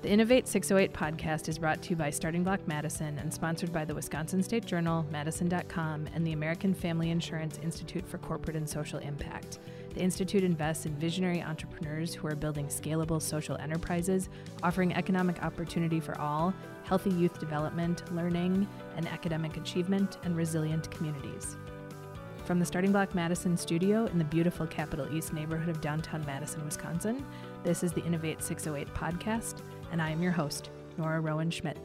The Innovate 608 podcast is brought to you by Starting Block Madison and sponsored by the Wisconsin State Journal, Madison.com, and the American Family Insurance Institute for Corporate and Social Impact. The Institute invests in visionary entrepreneurs who are building scalable social enterprises, offering economic opportunity for all, healthy youth development, learning, and academic achievement, and resilient communities. From the Starting Block Madison studio in the beautiful Capitol East neighborhood of downtown Madison, Wisconsin, this is the Innovate 608 podcast and I am your host, Nora Rowan Schmidt.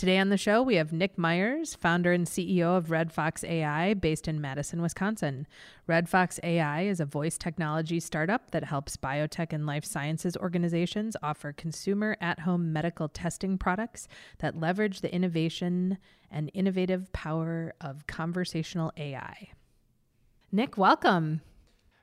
Today on the show, we have Nick Myers, founder and CEO of Red Fox AI, based in Madison, Wisconsin. Red Fox AI is a voice technology startup that helps biotech and life sciences organizations offer consumer at home medical testing products that leverage the innovation and innovative power of conversational AI. Nick, welcome.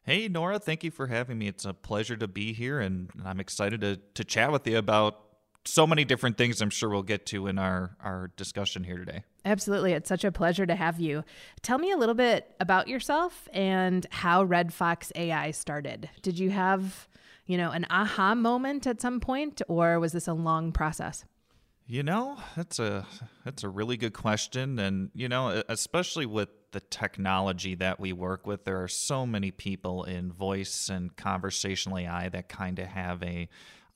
Hey, Nora, thank you for having me. It's a pleasure to be here, and I'm excited to, to chat with you about so many different things I'm sure we'll get to in our, our discussion here today. Absolutely. It's such a pleasure to have you. Tell me a little bit about yourself and how Red Fox AI started. Did you have, you know, an aha moment at some point, or was this a long process? You know, that's a that's a really good question and you know, especially with the technology that we work with, there are so many people in voice and conversational AI that kind of have a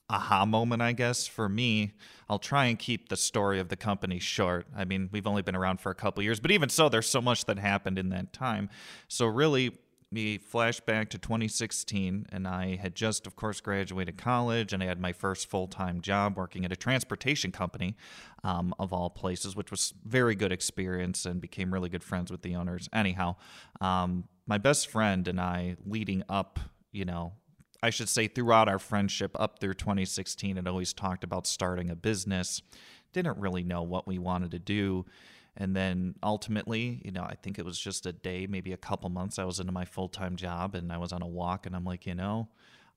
aha moment, I guess. For me, I'll try and keep the story of the company short. I mean, we've only been around for a couple years, but even so, there's so much that happened in that time. So, really, we flash back to 2016, and I had just, of course, graduated college, and I had my first full time job working at a transportation company, um, of all places, which was very good experience, and became really good friends with the owners. Anyhow, um, my best friend and I, leading up, you know, I should say throughout our friendship up through 2016, had always talked about starting a business. Didn't really know what we wanted to do and then ultimately, you know, I think it was just a day, maybe a couple months, I was into my full time job and I was on a walk and I'm like, you know,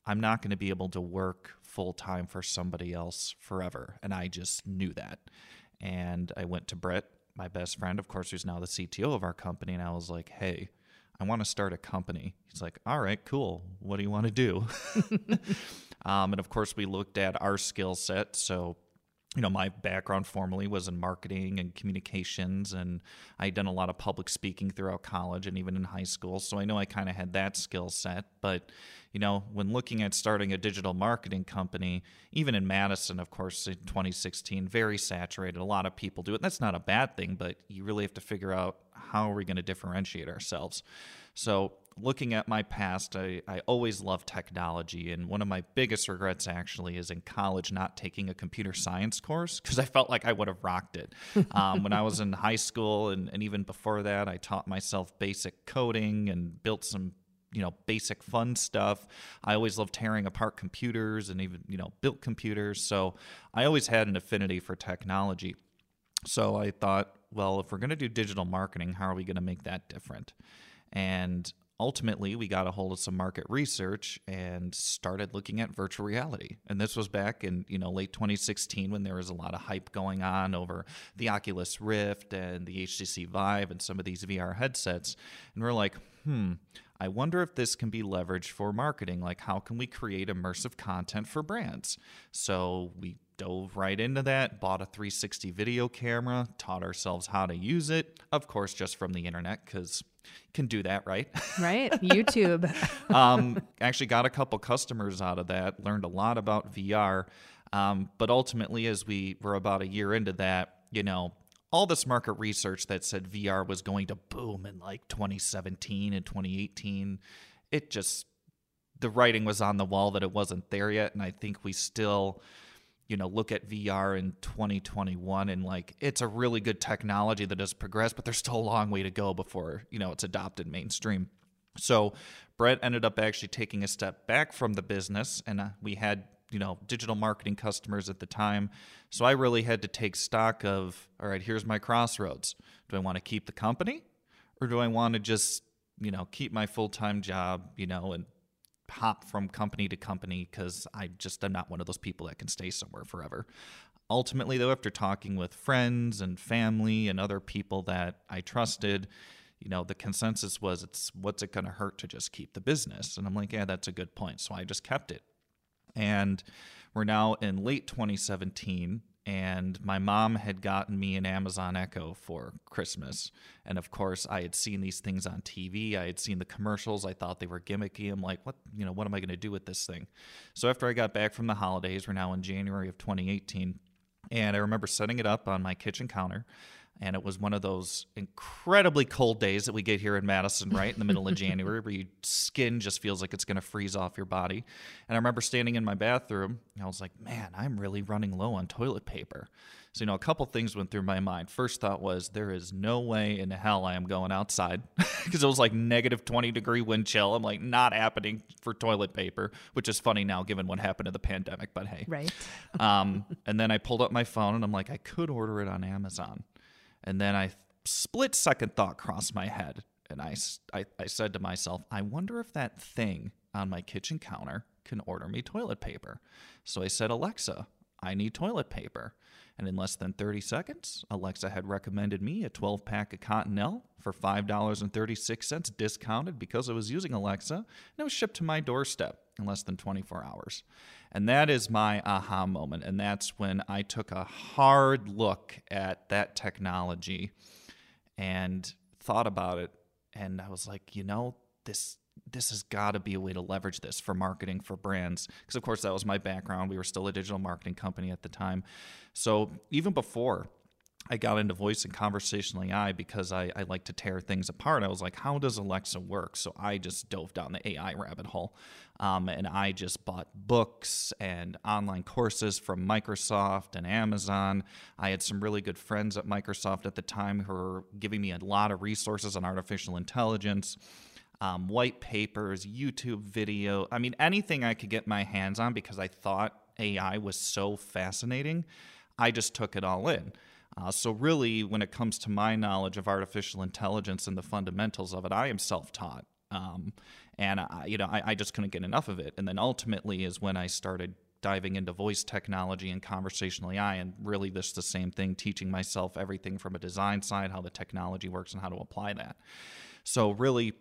I'm not going to be able to work full time for somebody else forever. And I just knew that. And I went to Brett, my best friend, of course, who's now the CTO of our company. And I was like, hey, I want to start a company. He's like, all right, cool. What do you want to do? um, and of course, we looked at our skill set. So you know, my background formally was in marketing and communications, and I had done a lot of public speaking throughout college and even in high school. So I know I kind of had that skill set. But, you know, when looking at starting a digital marketing company, even in Madison, of course, in 2016, very saturated. A lot of people do it. That's not a bad thing, but you really have to figure out how are we going to differentiate ourselves. So looking at my past, I, I always loved technology. And one of my biggest regrets actually is in college not taking a computer science course because I felt like I would have rocked it. Um, when I was in high school and, and even before that, I taught myself basic coding and built some you know basic fun stuff i always loved tearing apart computers and even you know built computers so i always had an affinity for technology so i thought well if we're going to do digital marketing how are we going to make that different? And ultimately we got a hold of some market research and started looking at virtual reality. And this was back in you know late 2016 when there was a lot of hype going on over the oculus rift and the htc vive and some of these vr headsets. And we're like hmm i wonder if this can be leveraged for marketing. Like how can we create immersive content for brands? So we dove right into that, bought a 360 video camera, taught ourselves how to use it, of course, just from the internet, because can do that, right? Right, YouTube. um, actually, got a couple customers out of that, learned a lot about VR. Um, but ultimately, as we were about a year into that, you know, all this market research that said VR was going to boom in like 2017 and 2018, it just, the writing was on the wall that it wasn't there yet. And I think we still, you know look at VR in 2021 and like it's a really good technology that has progressed but there's still a long way to go before you know it's adopted mainstream. So Brett ended up actually taking a step back from the business and uh, we had you know digital marketing customers at the time. So I really had to take stock of all right here's my crossroads. Do I want to keep the company or do I want to just you know keep my full-time job you know and hop from company to company because I just am not one of those people that can stay somewhere forever. Ultimately, though, after talking with friends and family and other people that I trusted, you know, the consensus was it's what's it going to hurt to just keep the business? And I'm like, yeah, that's a good point. So I just kept it. And we're now in late 2017 and my mom had gotten me an Amazon Echo for Christmas. And of course, I had seen these things on TV. I had seen the commercials. I thought they were gimmicky. I'm like, what, you know, what am I going to do with this thing? So after I got back from the holidays, we're now in January of 2018, and I remember setting it up on my kitchen counter and it was one of those incredibly cold days that we get here in Madison, right in the middle of January, where your skin just feels like it's going to freeze off your body. And I remember standing in my bathroom, and I was like, "Man, I'm really running low on toilet paper." So you know, a couple things went through my mind. First thought was, "There is no way in hell I am going outside," because it was like negative 20 degree wind chill. I'm like, not happening for toilet paper, which is funny now given what happened to the pandemic. But hey, right. um, and then I pulled up my phone, and I'm like, I could order it on Amazon. And then I split second thought crossed my head. And I, I, I said to myself, I wonder if that thing on my kitchen counter can order me toilet paper. So I said, Alexa, I need toilet paper. And in less than 30 seconds, Alexa had recommended me a 12 pack of Cottonelle for $5.36 discounted because I was using Alexa, and it was shipped to my doorstep in less than 24 hours. And that is my aha moment. And that's when I took a hard look at that technology and thought about it. And I was like, you know, this this has got to be a way to leverage this for marketing for brands because of course that was my background we were still a digital marketing company at the time so even before I got into voice and conversational AI because I, I like to tear things apart. I was like, how does Alexa work? So I just dove down the AI rabbit hole. Um, and I just bought books and online courses from Microsoft and Amazon. I had some really good friends at Microsoft at the time who were giving me a lot of resources on artificial intelligence. Um, white papers, YouTube video. I mean, anything I could get my hands on because I thought AI was so fascinating. I just took it all in. Uh, so, really, when it comes to my knowledge of artificial intelligence and the fundamentals of it, I am self taught. Um, and, I, you know, I, I just couldn't get enough of it. And then ultimately is when I started diving into voice technology and conversational AI, and really this the same thing, teaching myself everything from a design side, how the technology works, and how to apply that. So, really,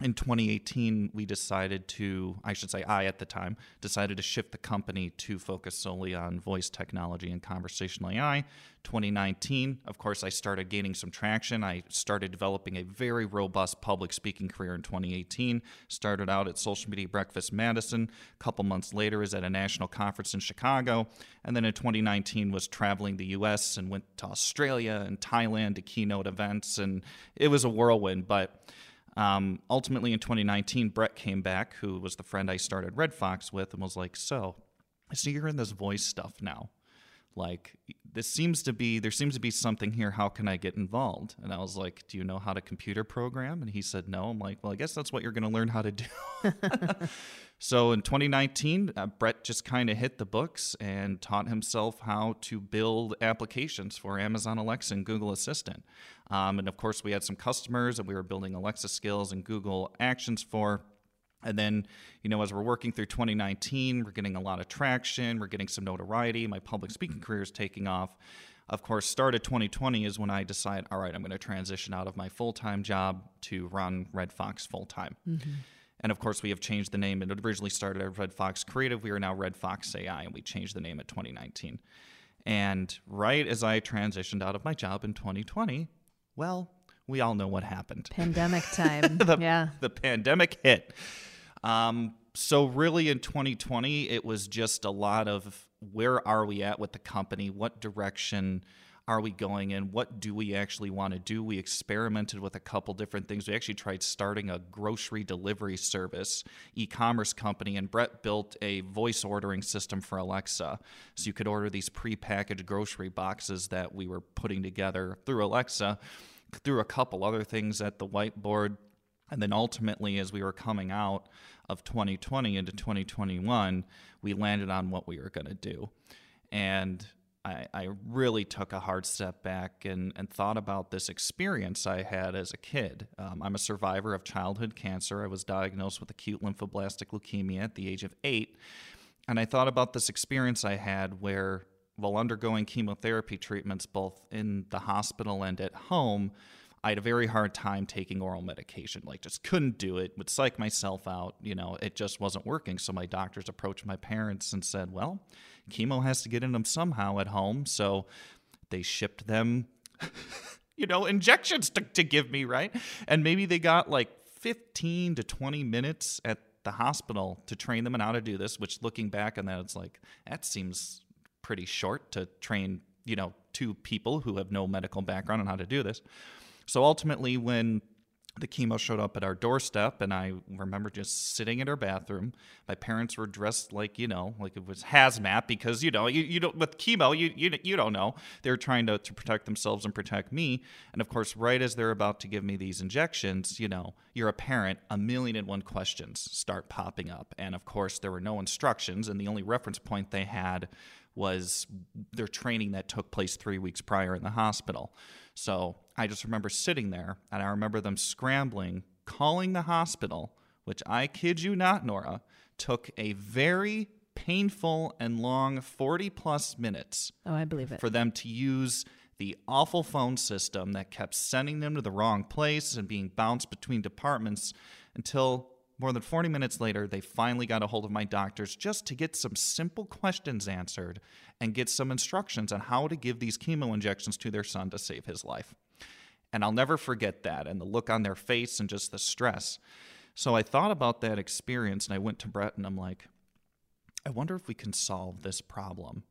in 2018, we decided to, I should say, I at the time decided to shift the company to focus solely on voice technology and conversational AI. 2019, of course, I started gaining some traction. I started developing a very robust public speaking career in 2018. Started out at Social Media Breakfast Madison. A couple months later, is at a national conference in Chicago. And then in 2019, was traveling the U.S. and went to Australia and Thailand to keynote events. And it was a whirlwind, but um, ultimately, in 2019, Brett came back, who was the friend I started Red Fox with, and was like, "So, I see you're in this voice stuff now. Like, this seems to be there seems to be something here. How can I get involved?" And I was like, "Do you know how to computer program?" And he said, "No." I'm like, "Well, I guess that's what you're going to learn how to do." so in 2019, uh, Brett just kind of hit the books and taught himself how to build applications for Amazon Alexa and Google Assistant. Um, and of course, we had some customers that we were building Alexa skills and Google Actions for. And then, you know, as we're working through 2019, we're getting a lot of traction, we're getting some notoriety. My public speaking career is taking off. Of course, start of 2020 is when I decide, all right, I'm going to transition out of my full time job to run Red Fox full time. Mm-hmm. And of course, we have changed the name. It originally started as Red Fox Creative. We are now Red Fox AI, and we changed the name at 2019. And right as I transitioned out of my job in 2020, well, we all know what happened. Pandemic time. the, yeah. The pandemic hit. Um, so, really, in 2020, it was just a lot of where are we at with the company? What direction are we going in? What do we actually want to do? We experimented with a couple different things. We actually tried starting a grocery delivery service, e commerce company, and Brett built a voice ordering system for Alexa. So you could order these pre-packaged grocery boxes that we were putting together through Alexa, through a couple other things at the whiteboard. And then ultimately, as we were coming out of 2020 into 2021, we landed on what we were going to do. And I, I really took a hard step back and, and thought about this experience I had as a kid. Um, I'm a survivor of childhood cancer. I was diagnosed with acute lymphoblastic leukemia at the age of eight. And I thought about this experience I had where, while undergoing chemotherapy treatments both in the hospital and at home, I had a very hard time taking oral medication, like just couldn't do it, would psych myself out. You know, it just wasn't working. So my doctors approached my parents and said, well, chemo has to get in them somehow at home. So they shipped them, you know, injections to, to give me, right? And maybe they got like 15 to 20 minutes at the hospital to train them on how to do this, which looking back on that, it's like, that seems pretty short to train, you know, two people who have no medical background on how to do this. So ultimately, when the chemo showed up at our doorstep, and I remember just sitting in our bathroom. My parents were dressed like you know, like it was hazmat because you know, you, you don't with chemo, you you you don't know. They're trying to to protect themselves and protect me. And of course, right as they're about to give me these injections, you know, you're a parent, a million and one questions start popping up, and of course, there were no instructions, and the only reference point they had was their training that took place three weeks prior in the hospital. So I just remember sitting there and I remember them scrambling, calling the hospital, which I kid you not, Nora, took a very painful and long 40 plus minutes. Oh, I believe it. For them to use the awful phone system that kept sending them to the wrong place and being bounced between departments until more than 40 minutes later, they finally got a hold of my doctors just to get some simple questions answered and get some instructions on how to give these chemo injections to their son to save his life. And I'll never forget that and the look on their face and just the stress. So I thought about that experience and I went to Brett and I'm like, I wonder if we can solve this problem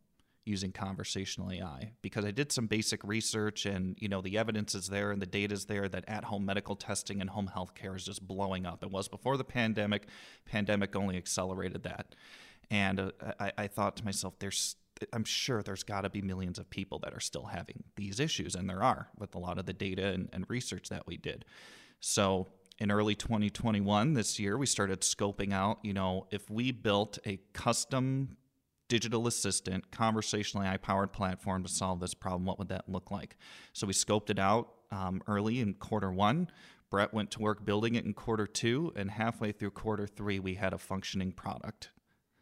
using conversational AI because I did some basic research and you know the evidence is there and the data is there that at-home medical testing and home health care is just blowing up. It was before the pandemic. Pandemic only accelerated that. And uh, I, I thought to myself, there's I'm sure there's got to be millions of people that are still having these issues, and there are with a lot of the data and, and research that we did. So in early 2021 this year we started scoping out you know if we built a custom digital assistant, conversational AI powered platform to solve this problem, what would that look like? So we scoped it out um, early in quarter one. Brett went to work building it in quarter two, and halfway through quarter three, we had a functioning product.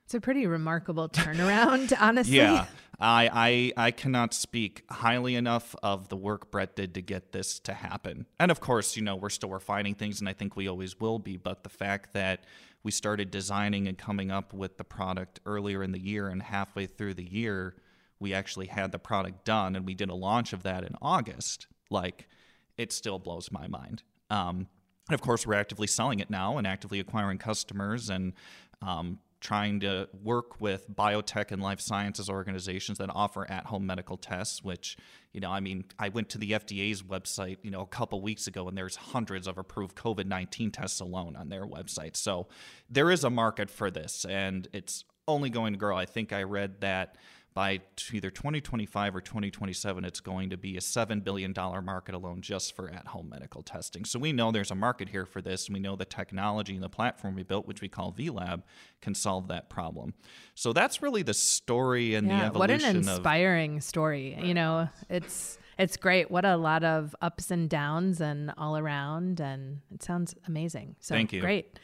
It's a pretty remarkable turnaround, honestly. Yeah, I, I I cannot speak highly enough of the work Brett did to get this to happen. And of course, you know, we're still refining things, and I think we always will be. But the fact that we started designing and coming up with the product earlier in the year, and halfway through the year, we actually had the product done, and we did a launch of that in August. Like, it still blows my mind. Um, and of course, we're actively selling it now and actively acquiring customers and um, trying to work with biotech and life sciences organizations that offer at-home medical tests which you know i mean i went to the fda's website you know a couple weeks ago and there's hundreds of approved covid-19 tests alone on their website. So there is a market for this and it's only going to grow. I think i read that by either 2025 or 2027, it's going to be a $7 billion market alone just for at home medical testing. So we know there's a market here for this, and we know the technology and the platform we built, which we call VLab, can solve that problem. So that's really the story and yeah, the evolution. What an inspiring of, story. You know, it's. It's great. What a lot of ups and downs and all around and it sounds amazing. So Thank you. great.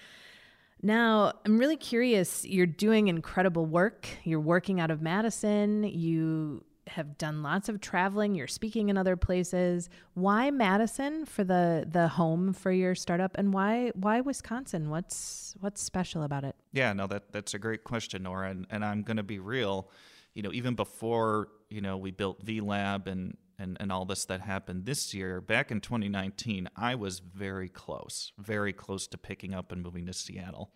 Now, I'm really curious. You're doing incredible work. You're working out of Madison. You have done lots of traveling. You're speaking in other places. Why Madison for the the home for your startup, and why why Wisconsin? What's what's special about it? Yeah, no, that that's a great question, Nora. And, and I'm going to be real. You know, even before you know we built VLab and and, and all this that happened this year, back in 2019, I was very close, very close to picking up and moving to Seattle.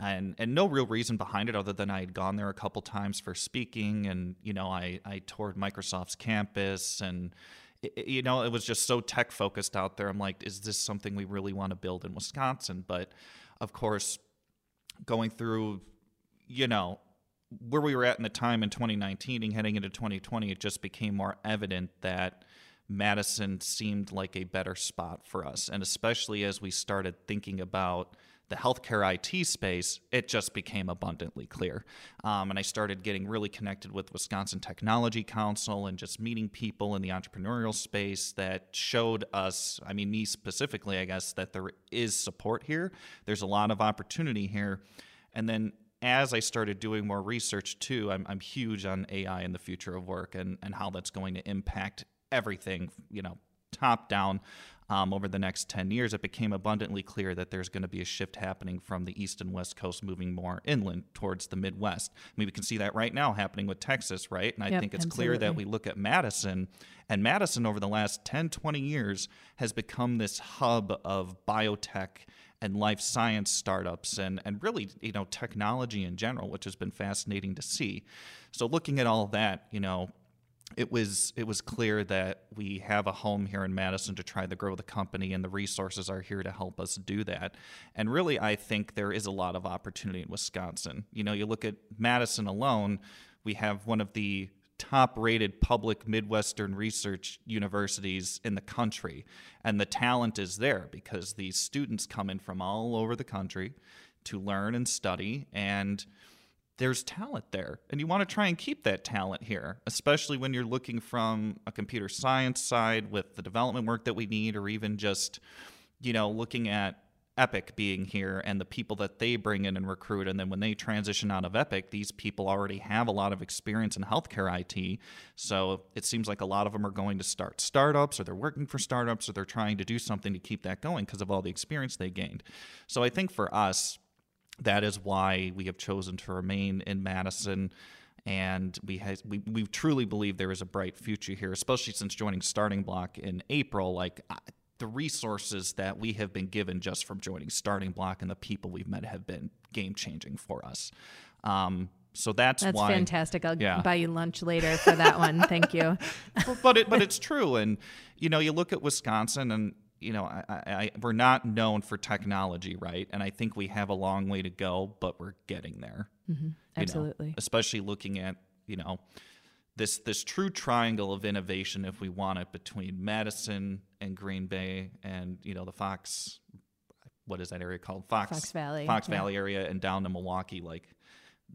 And, and no real reason behind it other than I had gone there a couple times for speaking and, you know, I, I toured Microsoft's campus and, you know, it was just so tech focused out there. I'm like, is this something we really want to build in Wisconsin? But of course, going through, you know, where we were at in the time in 2019 and heading into 2020, it just became more evident that Madison seemed like a better spot for us. And especially as we started thinking about the healthcare IT space, it just became abundantly clear. Um, and I started getting really connected with Wisconsin Technology Council and just meeting people in the entrepreneurial space that showed us, I mean, me specifically, I guess, that there is support here. There's a lot of opportunity here. And then as I started doing more research too, I'm, I'm huge on AI and the future of work and, and how that's going to impact everything, you know, top down. um, over the next 10 years, it became abundantly clear that there's going to be a shift happening from the east and west coast moving more inland towards the Midwest. I mean, we can see that right now happening with Texas, right? And I Yep, think it's absolutely. clear that we look at Madison, and Madison over the last 10, 20 years has become this hub of biotech and life science startups and, and really, you know, technology in general, which has been fascinating to see. So looking at all that, you know, it was it was clear that we have a home here in Madison to try to grow the company and the resources are here to help us do that. And really I think there is a lot of opportunity in Wisconsin. You know, you look at Madison alone, we have one of the top rated public Midwestern research universities in the country. And the talent is there because these students come in from all over the country to learn and study and there's talent there and you want to try and keep that talent here especially when you're looking from a computer science side with the development work that we need or even just you know looking at epic being here and the people that they bring in and recruit and then when they transition out of epic these people already have a lot of experience in healthcare it so it seems like a lot of them are going to start startups or they're working for startups or they're trying to do something to keep that going because of all the experience they gained so i think for us that is why we have chosen to remain in Madison. And we, has, we we truly believe there is a bright future here, especially since joining Starting Block in April. Like the resources that we have been given just from joining Starting Block and the people we've met have been game changing for us. Um, so that's, That's why fantastic. I'll Yeah. buy you lunch later for that one. Thank you. but- but it but it's true and you know you look at Wisconsin and you know I, I, we're not known for technology right and I think we have a long way to go but we're getting there you know, Absolutely. especially looking at you know this this true triangle of innovation if we want it between Madison and Green Bay and you know the Fox what is that area called? Fox Fox Valley, Fox yeah. Valley area and down to Milwaukee like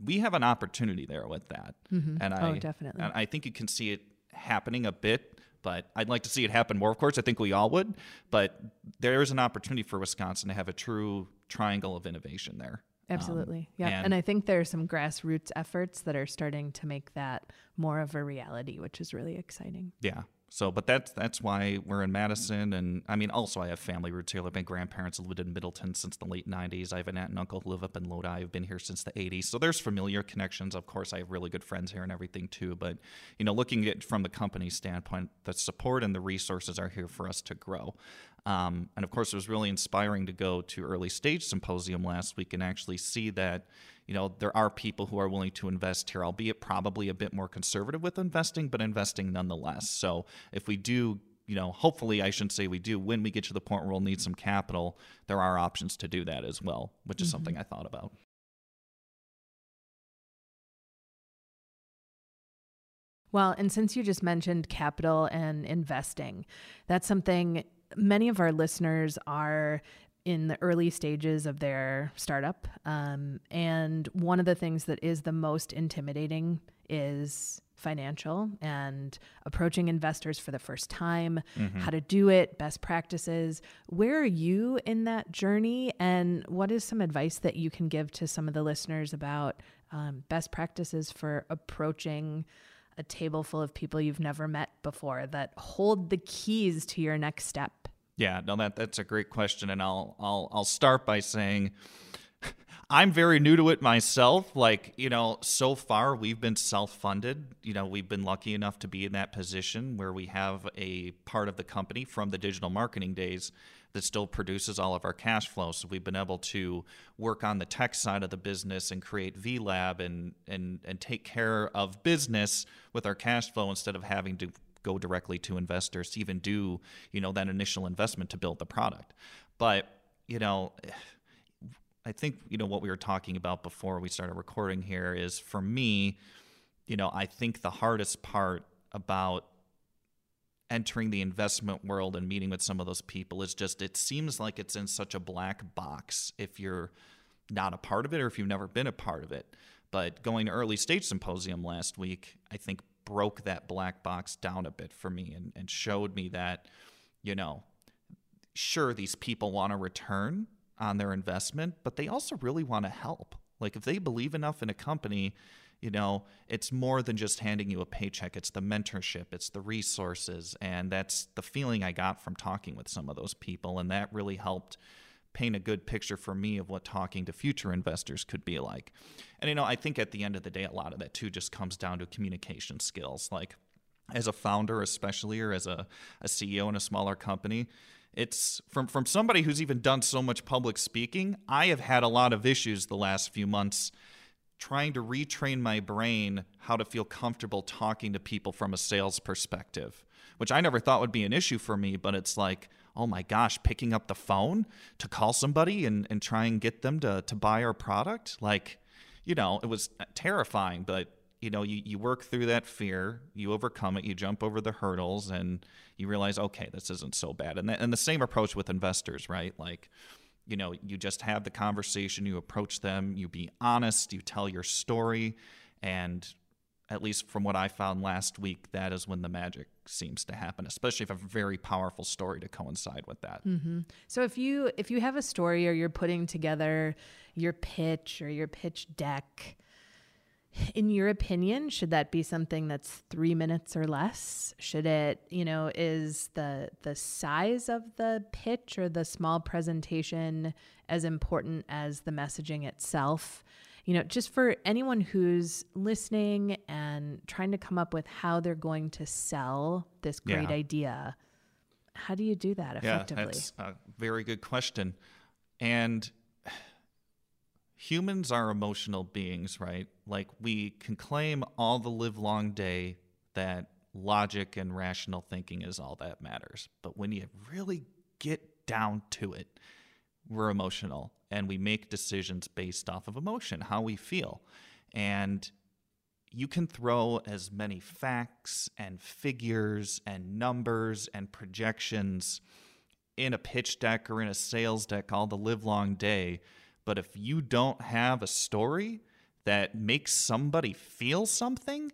we have an opportunity there with that. Mm-hmm. And oh, I Oh, definitely. and I think you can see it happening a bit but I'd like to see it happen more of course. I think we all would but there is an opportunity for Wisconsin to have a true triangle of innovation there Um, Absolutely. yeah. and- And, I think there are some grassroots efforts that are starting to make that more of a reality, which is really exciting. Yeah. So, but that's that's why we're in Madison, and I mean, also I have family roots here. My grandparents lived in Middleton since the late '90s. I have an aunt and uncle who live up in Lodi. I've been here since the '80s. So there's familiar connections. Of course, I have really good friends here and everything too. But you know, looking at from the company standpoint, the support and the resources are here for us to grow. Um, and of course, it was really inspiring to go to early stage symposium last week and actually see that you know there are people who are willing to invest here albeit probably a bit more conservative with investing but investing nonetheless. So if we do you know hopefully i shouldn't say we do when we get to the point where we'll need some capital there are options to do that as well which is something mm-hmm. i thought about. Well, and since you just mentioned capital and investing, that's something many of our listeners are in the early stages of their startup. Um, and one of the things that is the most intimidating is financial and approaching investors for the first time, how to do it, best practices. Where are you in that journey? And what is some advice that you can give to some of the listeners about um, best practices for approaching? a table full of people you've never met before that hold the keys to your next step. Yeah, no, that that's a great question, and I'll I'll I'll start by saying I'm very new to it myself. Like you know, so far we've been self-funded. You know, we've been lucky enough to be in that position where we have a part of the company from the digital marketing days that still produces all of our cash flow. So we've been able to work on the tech side of the business and create VLab and and and take care of business with our cash flow instead of having to go directly to investors to even do you know that initial investment to build the product. But you know i think you know what we were talking about before we started recording here is for me you know i think the hardest part about entering the investment world and meeting with some of those people is just it seems like it's in such a black box if you're not a part of it or if you've never been a part of it. But going to early stage symposium last week i think broke that black box down a bit for me and, and showed me that you know sure these people want a return on their investment but they also really want to help like if they believe enough in a company you know, it's more than just handing you a paycheck. It's the mentorship, it's the resources. And that's the feeling I got from talking with some of those people. And that really helped paint a good picture for me of what talking to future investors could be like. And, you know, I think at the end of the day, a lot of that too just comes down to communication skills. Like, as a founder, especially, or as a, a CEO in a smaller company, it's from from somebody who's even done so much public speaking i have had a lot of issues the last few months trying to retrain my brain how to feel comfortable talking to people from a sales perspective which i never thought would be an issue for me but it's like oh my gosh picking up the phone to call somebody and, and try and get them to, to buy our product? Like you know it was uh, terrifying but you know you, you work through that fear you overcome it you jump over the hurdles and you realize okay this isn't so bad. And, and the same approach with investors right? Like you know you just have the conversation you approach them you be honest you tell your story and at least from what i found last week that is when the magic seems to happen especially if a very powerful story to coincide with that mm-hmm. so if you if you have a story or you're putting together your pitch or your pitch deck in your opinion should that be something that's 3 minutes or less? Should it you know is the the size of the pitch or the small presentation as important as the messaging itself? You know just for anyone who's listening and trying to come up with how they're going to sell this great yeah. idea how do you do that effectively? yeah, that's a very good question. And humans are emotional beings, right? Like we can claim all the live long day that logic and rational thinking is all that matters. But when you really get down to it, we're emotional and we make decisions based off of emotion, how we feel. And you can throw as many facts and figures and numbers and projections in a pitch deck or in a sales deck all the live long day but if you don't have a story that makes somebody feel something,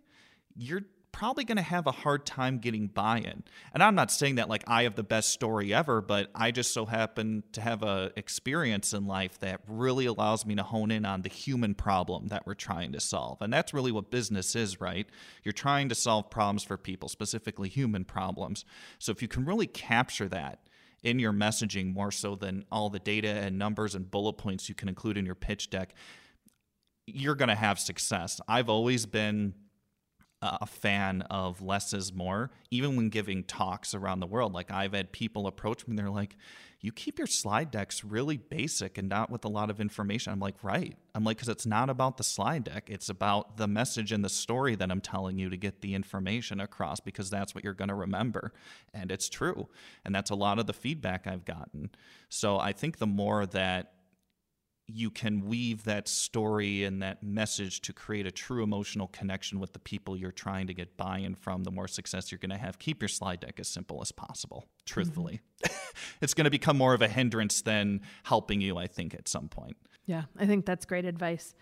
you're probably going to have a hard time getting buy in. And I'm not saying that like I have the best story ever, but I just so happen to have a experience in life that really allows me to hone in on the human problem that we're trying to solve. And that's really what business is, right? You're trying to solve problems for people, specifically human problems. So if you can really capture that in your messaging more so than all the data and numbers and bullet points you can include in your pitch deck, you're going to have success. I've always been a fan of less is more, even when giving talks around the world. Like I've had people approach me, they're like, you keep your slide decks really basic and not with a lot of information. I'm like, right. I'm like, because it's not about the slide deck. It's about the message and the story that I'm telling you to get the information across because that's what you're going to remember. And it's true. And that's a lot of the feedback I've gotten. So I think the more that you can weave that story and that message to create a true emotional connection with the people you're trying to get buy-in from. The more success you're going to have keep your slide deck as simple as possible truthfully. Mm-hmm. it's going to become more of a hindrance than helping you i think at some point. Yeah i think that's great advice.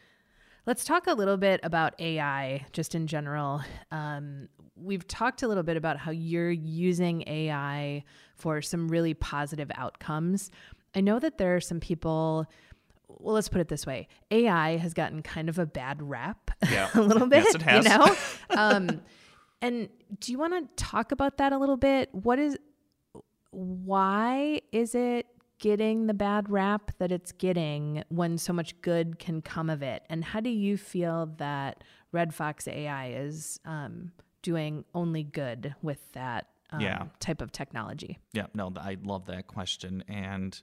Let's talk a little bit about ai just in general. Um, we've talked a little bit about how you're using ai for some really positive outcomes. I know that there are some people well, let's put it this way: AI has gotten kind of a bad rap, yeah. a little bit. Yes, it has. You know, um, and do you want to talk about that a little bit? What is, why is it getting the bad rap that it's getting when so much good can come of it? And how do you feel that Red Fox AI is um, doing only good with that um, yeah. type of technology? Yeah, no, I love that question, and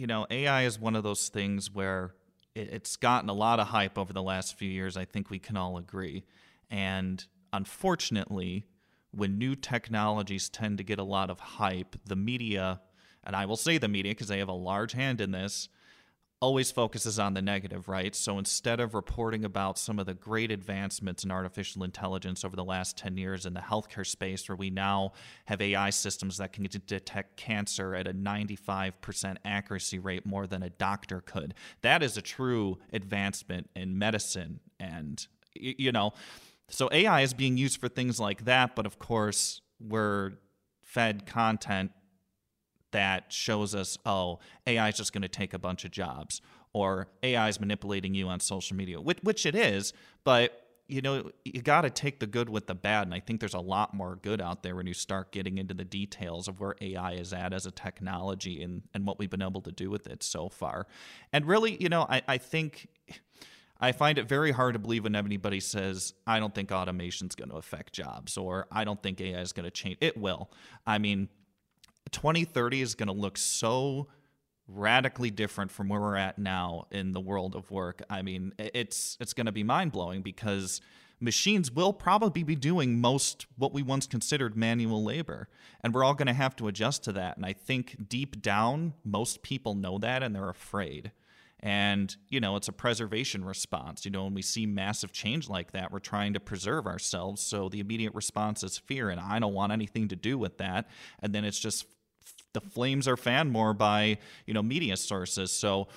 you know, AI is one of those things where it's gotten a lot of hype over the last few years. I think we can all agree. And unfortunately, when new technologies tend to get a lot of hype, the media, and I will say the media because they have a large hand in this, always focuses on the negative, right? So instead of reporting about some of the great advancements in artificial intelligence over the last 10 years in the healthcare space, where we now have AI systems that can detect cancer at a 95% accuracy rate more than a doctor could, that is a true advancement in medicine. And, you know, so AI is being used for things like that, but of course, we're fed content that shows us, oh, AI is just going to take a bunch of jobs, or AI is manipulating you on social media, which, which it is, but you know, you got to take the good with the bad. And I think there's a lot more good out there when you start getting into the details of where AI is at as a technology and, and what we've been able to do with it so far. And really, you know, I, I think I find it very hard to believe when anybody says, I don't think automation is going to affect jobs or I don't think AI is going to change. It will. I mean, 2030 is going to look so radically different from where we're at now in the world of work. I mean, it's it's going to be mind-blowing because machines will probably be doing most what we once considered manual labor and we're all going to have to adjust to that and I think deep down most people know that and they're afraid. And, you know, it's a preservation response. You know, when we see massive change like that, we're trying to preserve ourselves. So the immediate response is fear, and I don't want anything to do with that. And then it's just the flames are fanned more by you know media sources. So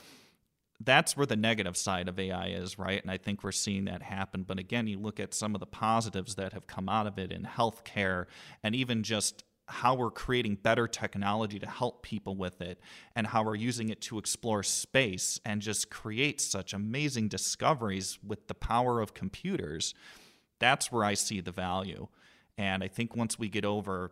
that's where the negative side of AI is, right? And I think we're seeing that happen. But again, you look at some of the positives that have come out of it in healthcare and even just how we're creating better technology to help people with it and how we're using it to explore space and just create such amazing discoveries with the power of computers. That's where I see the value. And I think once we get over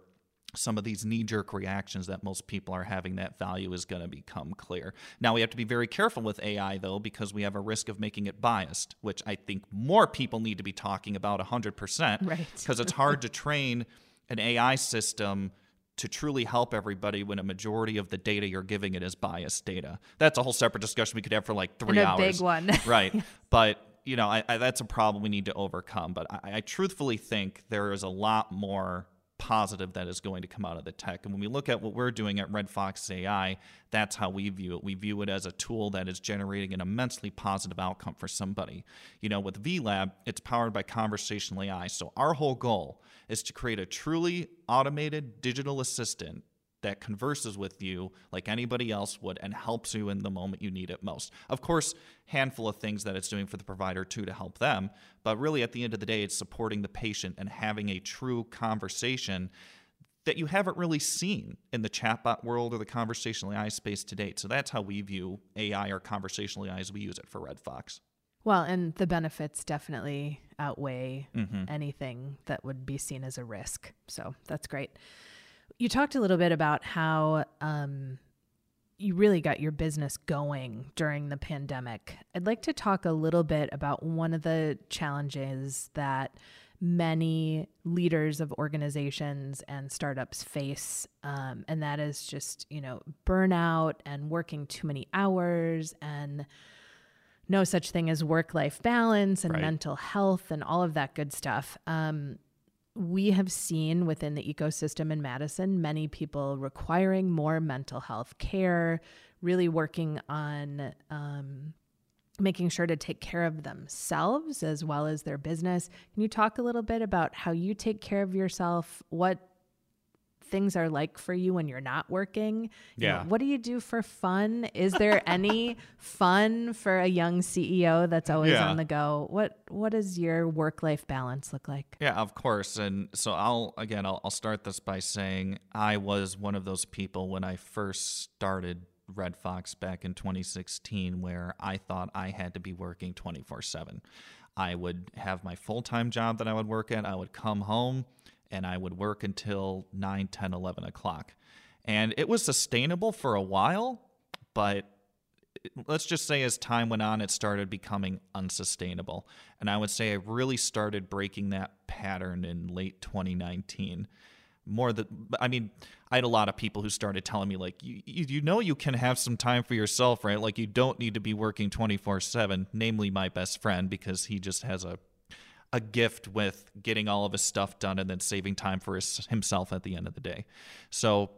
some of these knee jerk reactions that most people are having, that value is going to become clear. Now, we have to be very careful with AI, though, because we have a risk of making it biased, which I think more people need to be talking about 100%. Right. Because it's hard to train an AI system to truly help everybody when a majority of the data you're giving it is biased data. That's a whole separate discussion we could have for like three and a hours. big one. right. But you know, I, I, that's a problem we need to overcome. But I, I truthfully think there is a lot more positive that is going to come out of the tech. And when we look at what we're doing at Red Fox AI, that's how we view it. We view it as a tool that is generating an immensely positive outcome for somebody. You know, with VLab, it's powered by conversational AI. So our whole goal is to create a truly automated digital assistant that converses with you like anybody else would and helps you in the moment you need it most. Of course, handful of things that it's doing for the provider too to help them, but really at the end of the day it's supporting the patient and having a true conversation that you haven't really seen in the chatbot world or the conversational AI space to date. So that's how we view AI or conversational AI as we use it for Red Fox. Well, and the benefits definitely outweigh mm-hmm. anything that would be seen as a risk. So that's great. You talked a little bit about how um, you really got your business going during the pandemic. I'd like to talk a little bit about one of the challenges that many leaders of organizations and startups face, um, and that is just, you know, burnout and working too many hours and no such thing as work life balance and right. mental health and all of that good stuff. Um, we have seen within the ecosystem in Madison many people requiring more mental health care, really working on um, making sure to take care of themselves as well as their business. Can you talk a little bit about how you take care of yourself? What things are like for you when you're not working. Yeah. You know, what do you do for fun? Is there any fun for a young CEO that's always yeah. on the go? What what does your work life balance look like? Yeah, of course. And so I'll again I'll, I'll start this by saying I was one of those people when I first started Red Fox back in 2016 where I thought I had to be working 24 7. I would have my full time job that I would work at. I would come home and I would work until 9, 10, 11 o'clock. And it was sustainable for a while, but let's just say as time went on, it started becoming unsustainable. And I would say I really started breaking that pattern in late 2019. More that, I mean, I had a lot of people who started telling me, like, you, you know, you can have some time for yourself, right? Like, you don't need to be working 24 7, namely my best friend, because he just has a a gift with getting all of his stuff done and then saving time for his, himself at the end of the day. So,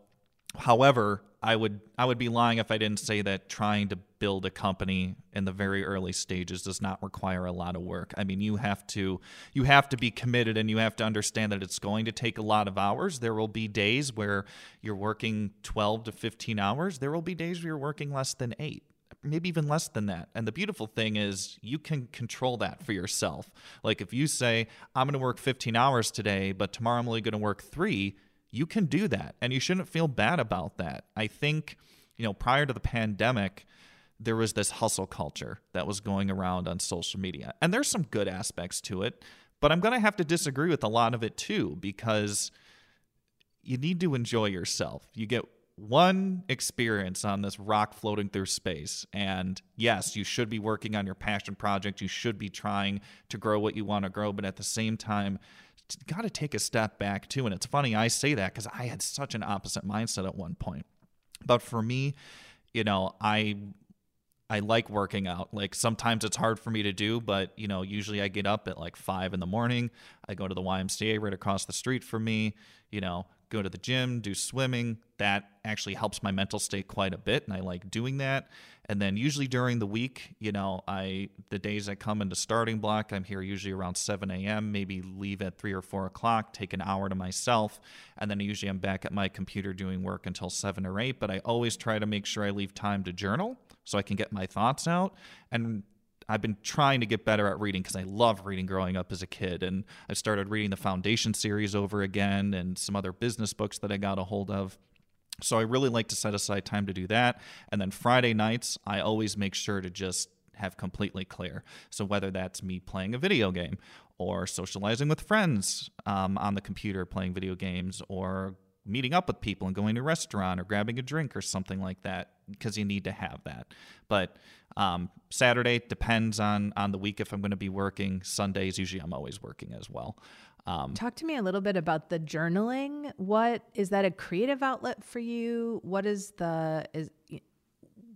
however, I would I would be lying if I didn't say that trying to build a company in the very early stages does not require a lot of work. I mean, you have to you have to be committed and you have to understand that it's going to take a lot of hours. There will be days where you're working 12 to 15 hours. There will be days where you're working less than 8 maybe even less than that. And the beautiful thing is you can control that for yourself. Like if you say, I'm going to work 15 hours today, but tomorrow I'm only going to work three, you can do that and you shouldn't feel bad about that. I think, you know, prior to the pandemic, there was this hustle culture that was going around on social media. And there's some good aspects to it, but I'm going to have to disagree with a lot of it too because you need to enjoy yourself. You get one experience on this rock floating through space. And yes, you should be working on your passion project. You should be trying to grow what you want to grow. But at the same time, got to take a step back too. And it's funny I say that because I had such an opposite mindset at one point. But for me, you know, I I like working out. Like sometimes it's hard for me to do, but you know, usually I get up at like five in the morning. I go to the YMCA right across the street from me. You know, go to the gym, do swimming. That actually helps my mental state quite a bit, and I like doing that. And then usually during the week, you know, I the days I come into starting block, I'm here usually around 7 a.m. Maybe leave at three or four o'clock, take an hour to myself, and then usually I'm back at my computer doing work until seven or eight. But I always try to make sure I leave time to journal so I can get my thoughts out. And I've been trying to get better at reading because I love reading growing up as a kid. And I've started reading the Foundation series over again and some other business books that I got a hold of. So I really like to set aside time to do that. And then Friday nights, I always make sure to just have completely clear. So whether that's me playing a video game or socializing with friends um, on the computer playing video games or meeting up with people and going to a restaurant or grabbing a drink or something like that because you need to have that. But um, Saturday depends on on the week if I'm going to be working. Sundays usually I'm always working as well. Um, Talk to me a little bit about the journaling. What is that a creative outlet for you? What is the is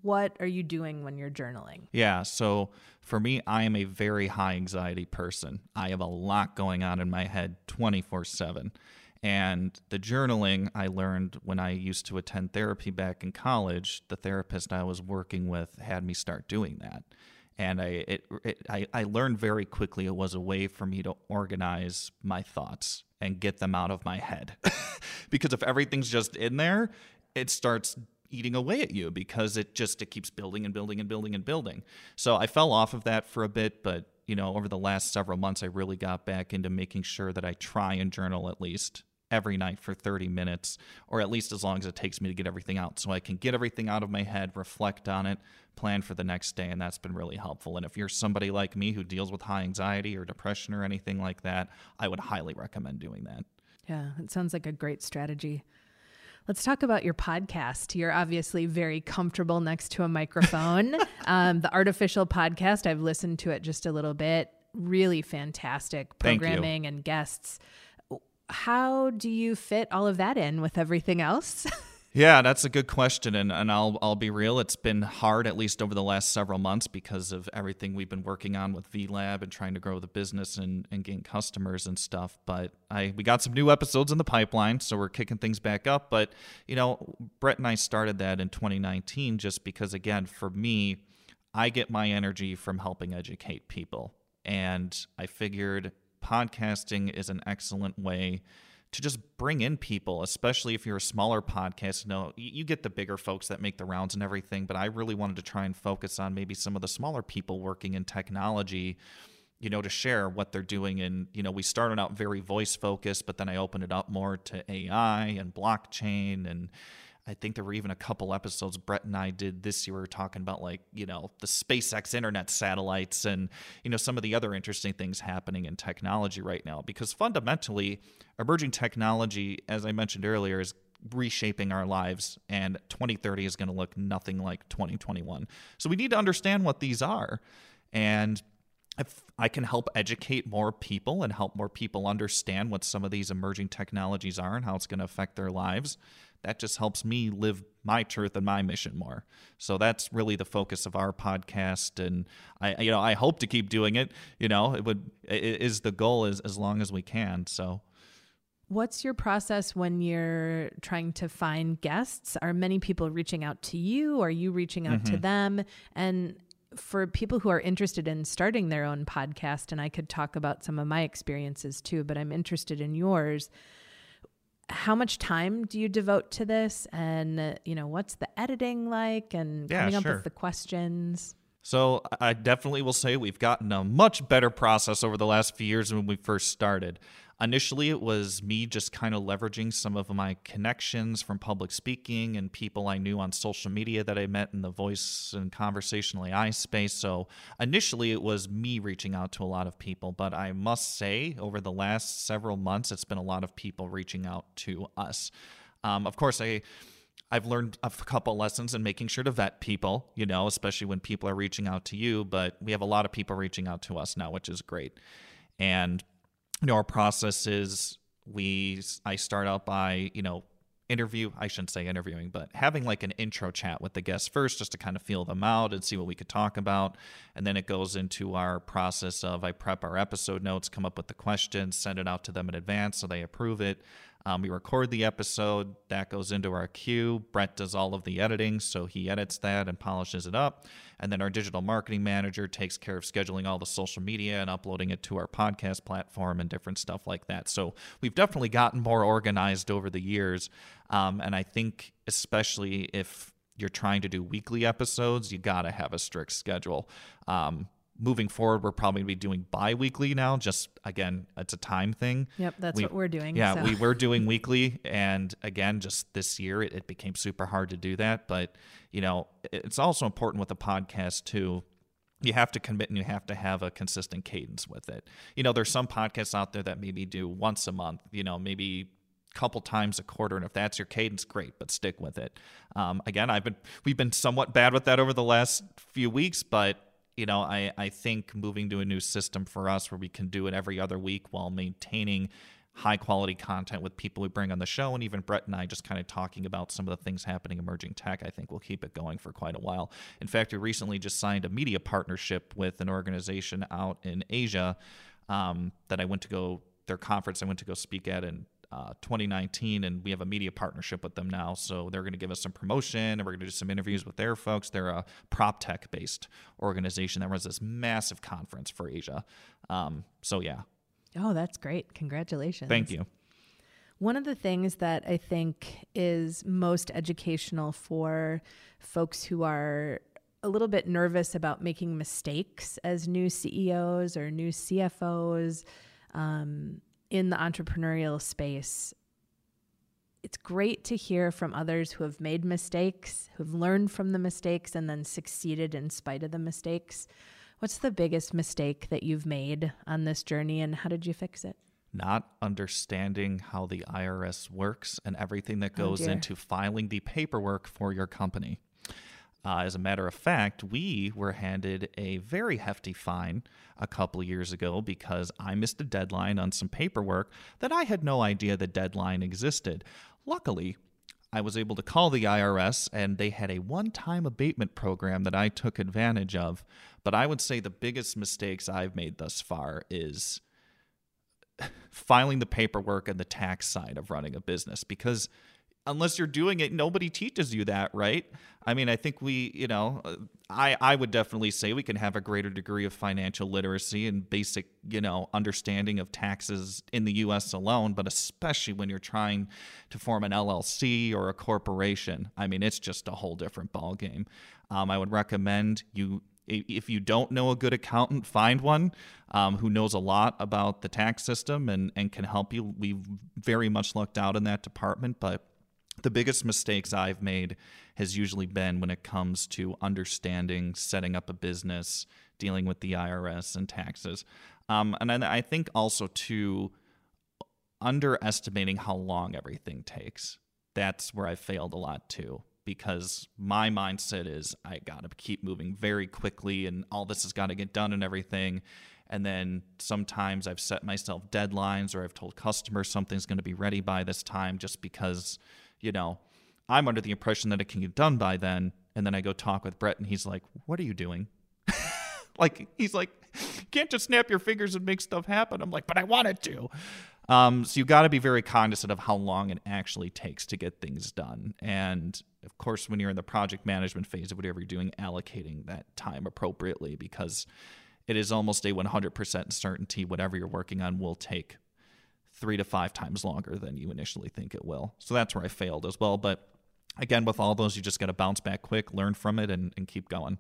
what are you doing when you're journaling? Yeah, so for me, I am a very high anxiety person. I have a lot going on in my head 24 7. And the journaling I learned when I used to attend therapy back in college, the therapist I was working with had me start doing that. And I, it, it, I, I learned very quickly it was a way for me to organize my thoughts and get them out of my head. because if everything's just in there, it starts eating away at you because it just it keeps building and building and building and building. So I fell off of that for a bit, but you know, over the last several months I really got back into making sure that I try and journal at least every night for 30 minutes, or at least as long as it takes me to get everything out. So I can get everything out of my head, reflect on it, plan for the next day. And that's been really helpful. And if you're somebody like me who deals with high anxiety or depression or anything like that, I would highly recommend doing that. Yeah, it sounds like a great strategy. Let's talk about your podcast. You're obviously very comfortable next to a microphone. um, the Artificial Podcast, I've listened to it just a little bit. Really fantastic programming and guests how do you fit all of that in with everything else? yeah, that's a good question, and and I'll I'll be real. It's been hard, at least over the last several months, because of everything we've been working on with VLab and trying to grow the business and, and gain customers and stuff. But I we got some new episodes in the pipeline, so we're kicking things back up. But you know, Brett and I started that in 2019 just because, again, for me, I get my energy from helping educate people, and I figured podcasting is an excellent way to just bring in people, especially if you're a smaller podcast. You know, you get the bigger folks that make the rounds and everything, but I really wanted to try and focus on maybe some of the smaller people working in technology, you know, to share what they're doing. And, you know, we started out very voice focused, but then I opened it up more to AI and blockchain and, I think there were even a couple episodes Brett and I did this year. We were talking about like, you know, the SpaceX internet satellites and, you know, some of the other interesting things happening in technology right now. Because fundamentally, emerging technology, as I mentioned earlier, is reshaping our lives and 2030 is going to look nothing like 2021. So we need to understand what these are. And if I can help educate more people and help more people understand what some of these emerging technologies are and how it's going to affect their lives, that just helps me live my truth and my mission more. So that's really the focus of our podcast, and I, you know, I hope to keep doing it. You know, it would it is the goal is as long as we can. So. What's your process when you're trying to find guests? Are many people reaching out to you? Are you reaching out mm-hmm. to them? And for people who are interested in starting their own podcast, and I could talk about some of my experiences too, but I'm interested in yours. How much time do you devote to this? And uh, you know what's the editing like? And yeah, coming up with the questions? So i definitely will say we've gotten a much better process over the last few years than when we first started initially it was me just kind of leveraging some of my connections from public speaking and people I knew on social media that I met in the voice and conversational AI space. So initially it was me reaching out to a lot of people, but I must say over the last several months, it's been a lot of people reaching out to us. Um, of course, I. I've learned a couple lessons in making sure to vet people, you know, especially when people are reaching out to you. But we have a lot of people reaching out to us now, which is great. And you know, our process is we I start out by, you know, interview, I shouldn't say interviewing, but having like an intro chat with the guests first just to kind of feel them out and see what we could talk about. And then it goes into our process of I prep our episode notes, come up with the questions, send it out to them in advance so they approve it. Um, we record the episode, that goes into our queue. Brett does all of the editing, so he edits that and polishes it up. And then our digital marketing manager takes care of scheduling all the social media and uploading it to our podcast platform and different stuff like that. So we've definitely gotten more organized over the years. Um, and I think, especially if you're trying to do weekly episodes, you got to have a strict schedule. Um, moving forward, we're probably going to be doing bi-weekly now. Just again, it's a time thing. Yep, that's we, what we're doing. Yeah, so. we were doing weekly, and again, just this year, it, it, became super hard to do that. But you know, it's also important with a podcast too. You have to commit and you have to have a consistent cadence with it. You know, there's some podcasts out there that maybe do once a month. You know, maybe couple times a quarter and if that's your cadence great but stick with it um, again i've been we've been somewhat bad with that over the last few weeks but you know, I, I think moving to a new system for us where we can do it every other week while maintaining high quality content with people we bring on the show and even Brett and I just kind of talking about some of the things happening emerging tech I think we'll keep it going for quite a while. In fact, we recently just signed a media partnership with an organization out in Asia um, that I went to go their conference I went to go speak at in uh, 2019, and we have a media partnership with them now. So they're going to give us some promotion, and we're going to do some interviews with their folks. They're a prop tech based organization that runs this massive conference for Asia. Um, so yeah. Oh, that's great! Congratulations. Thank you. One of the things that I think is most educational for folks who are a little bit nervous about making mistakes as new CEOs or new CFOs. Um, in the entrepreneurial space, it's great to hear from others who have made mistakes, who've learned from the mistakes, and then succeeded in spite of the mistakes. What's the biggest mistake that you've made on this journey, and how did you fix it? Not understanding how the IRS works and everything that oh, goes oh into filing the paperwork for your company. Uh, as a matter of fact, we were handed a very hefty fine a couple years ago because I missed a deadline on some paperwork that I had no idea the deadline existed. Luckily, I was able to call the IRS and they had a one time abatement program that I took advantage of. But I would say the biggest mistakes I've made thus far is filing the paperwork and the tax side of running a business because unless you're doing it nobody teaches you that right? I mean i think we you know i i would definitely say we can have a greater degree of financial literacy and basic you know understanding of taxes in the us alone but especially when you're trying to form an llc or a corporation. I mean it's just a whole different ballgame. Um, i would recommend you if you don't know a good accountant, find one um, who knows a lot about the tax system and, and can help you. We've very much lucked out in that department, but the biggest mistakes I've made has usually been when it comes to understanding setting up a business, dealing with the IRS and taxes. Um, and I, I think also to underestimating how long everything takes. That's where I failed a lot too because my mindset is I got to keep moving very quickly and all this has got to get done and everything. And then sometimes I've set myself deadlines or I've told customers something's going to be ready by this time just because you know, I'm under the impression that it can get done by then. And then I go talk with Brett, and he's like, What are you doing? like, he's like, Can't just snap your fingers and make stuff happen. I'm like, But I wanted to. Um, so you got to be very cognizant of how long it actually takes to get things done. And of course, when you're in the project management phase of whatever you're doing, allocating that time appropriately because it is almost a 100% certainty whatever you're working on will take three to five times longer than you initially think it will. So that's where I failed as well. But again, with all those, you just got to bounce back quick, learn from it, and, and keep going.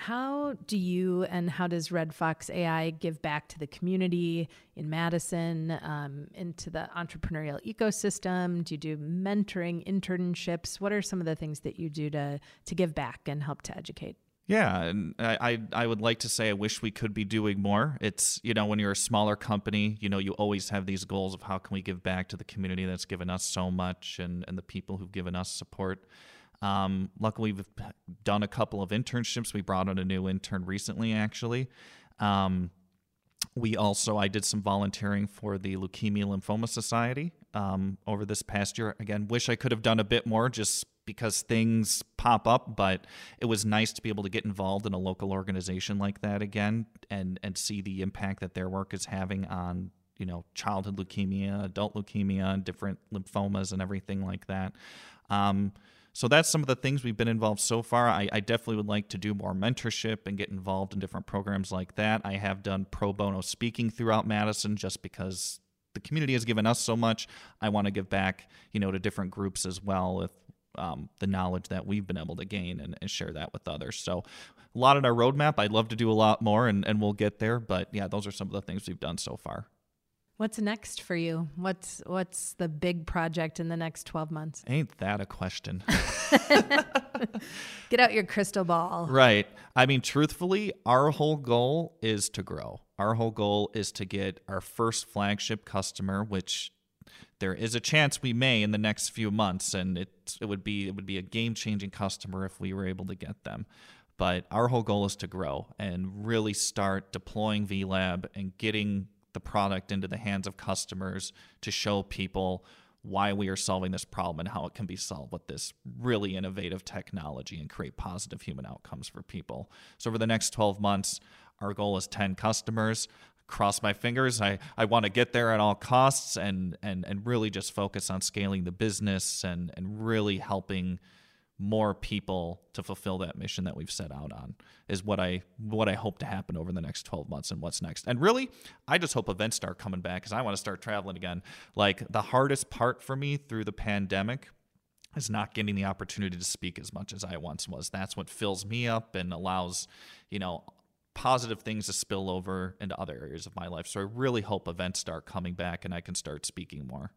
How do you and how does Red Fox AI give back to the community in Madison, um, into the entrepreneurial ecosystem? Do you do mentoring, internships? What are some of the things that you do to to give back and help to educate? Yeah, and I, I would like to say I wish we could be doing more. It's you know when you're a smaller company, you know you always have these goals of how can we give back to the community that's given us so much and and the people who've given us support. Um, luckily, we've done a couple of internships. We brought on a new intern recently, actually. Um, we also I did some volunteering for the Leukemia Lymphoma Society um, over this past year. Again, wish I could have done a bit more, just because things pop up, but it was nice to be able to get involved in a local organization like that again and and see the impact that their work is having on you know childhood leukemia, adult leukemia, different lymphomas, and everything like that. Um, so that's some of the things we've been involved so far. I, I, definitely would like to do more mentorship and get involved in different programs like that. I have done pro bono speaking throughout Madison just because the community has given us so much. I want to give back, you know, to different groups as well if um, the knowledge that we've been able to gain and, and, share that with others. So, a lot on our roadmap. I'd love to do a lot more, and, and we'll get there. But yeah, those are some of the things we've done so far. What's next for you? What's what's the big project in the next 12 months? Ain't that a question? Get out your crystal ball. Right. I mean, truthfully, our whole goal is to grow. Our whole goal is to get our first flagship customer, which there is a chance we may in the next few months, and it it would be it would be a game changing customer if we were able to get them. But our whole goal is to grow and really start deploying VLab and getting the product into the hands of customers to show people why we are solving this problem and how it can be solved with this really innovative technology and create positive human outcomes for people. So, over the next 12 months, our goal is 10 customers cross my fingers. I, I want to get there at all costs and, and, and really just focus on scaling the business and, and really helping more people to fulfill that mission that we've set out on is what I what I hope to happen over the next 12 months and what's next. And really, I just hope events start coming back cuz I want to start traveling again. Like the hardest part for me through the pandemic is not getting the opportunity to speak as much as I once was. That's what fills me up and allows, you know, positive things to spill over into other areas of my life. So I really hope events start coming back and I can start speaking more.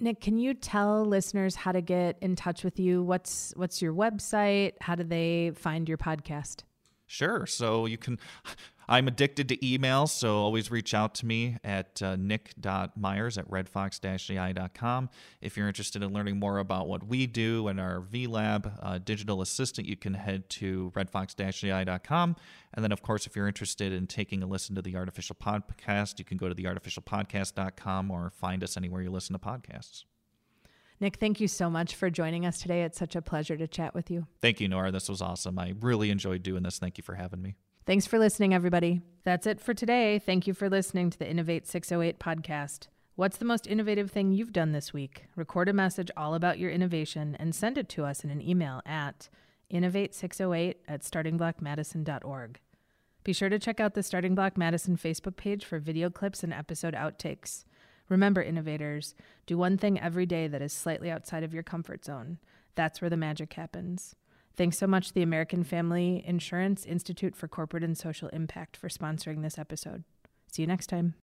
Nick, can you tell listeners how to get in touch with you? What's what's your website? How do they find your podcast? Sure. So you can I'm addicted to emails, so always reach out to me at uh, nick.myers at redfox-ai.com. If you're interested in learning more about what we do and our VLab uh, digital assistant, you can head to redfox-ai.com. And then, of course, if you're interested in taking a listen to the Artificial Podcast, you can go to theartificialpodcast.com or find us anywhere you listen to podcasts. Nick, thank you so much for joining us today. It's such a pleasure to chat with you. Thank you, Nora. This was awesome. I really enjoyed doing this. Thank you for having me. Thanks for listening, everybody. That's it for today. Thank you for listening to the Innovate 608 podcast. What's the most innovative thing you've done this week? Record a message all about your innovation and send it to us in an email at innovate608 at startingblockmadison.org. Be sure to check out the Starting Block Madison Facebook page for video clips and episode outtakes. Remember, innovators, do one thing every day that is slightly outside of your comfort zone. That's where the magic happens. Thanks so much to the American Family Insurance Institute for Corporate and Social Impact for sponsoring this episode. See you next time.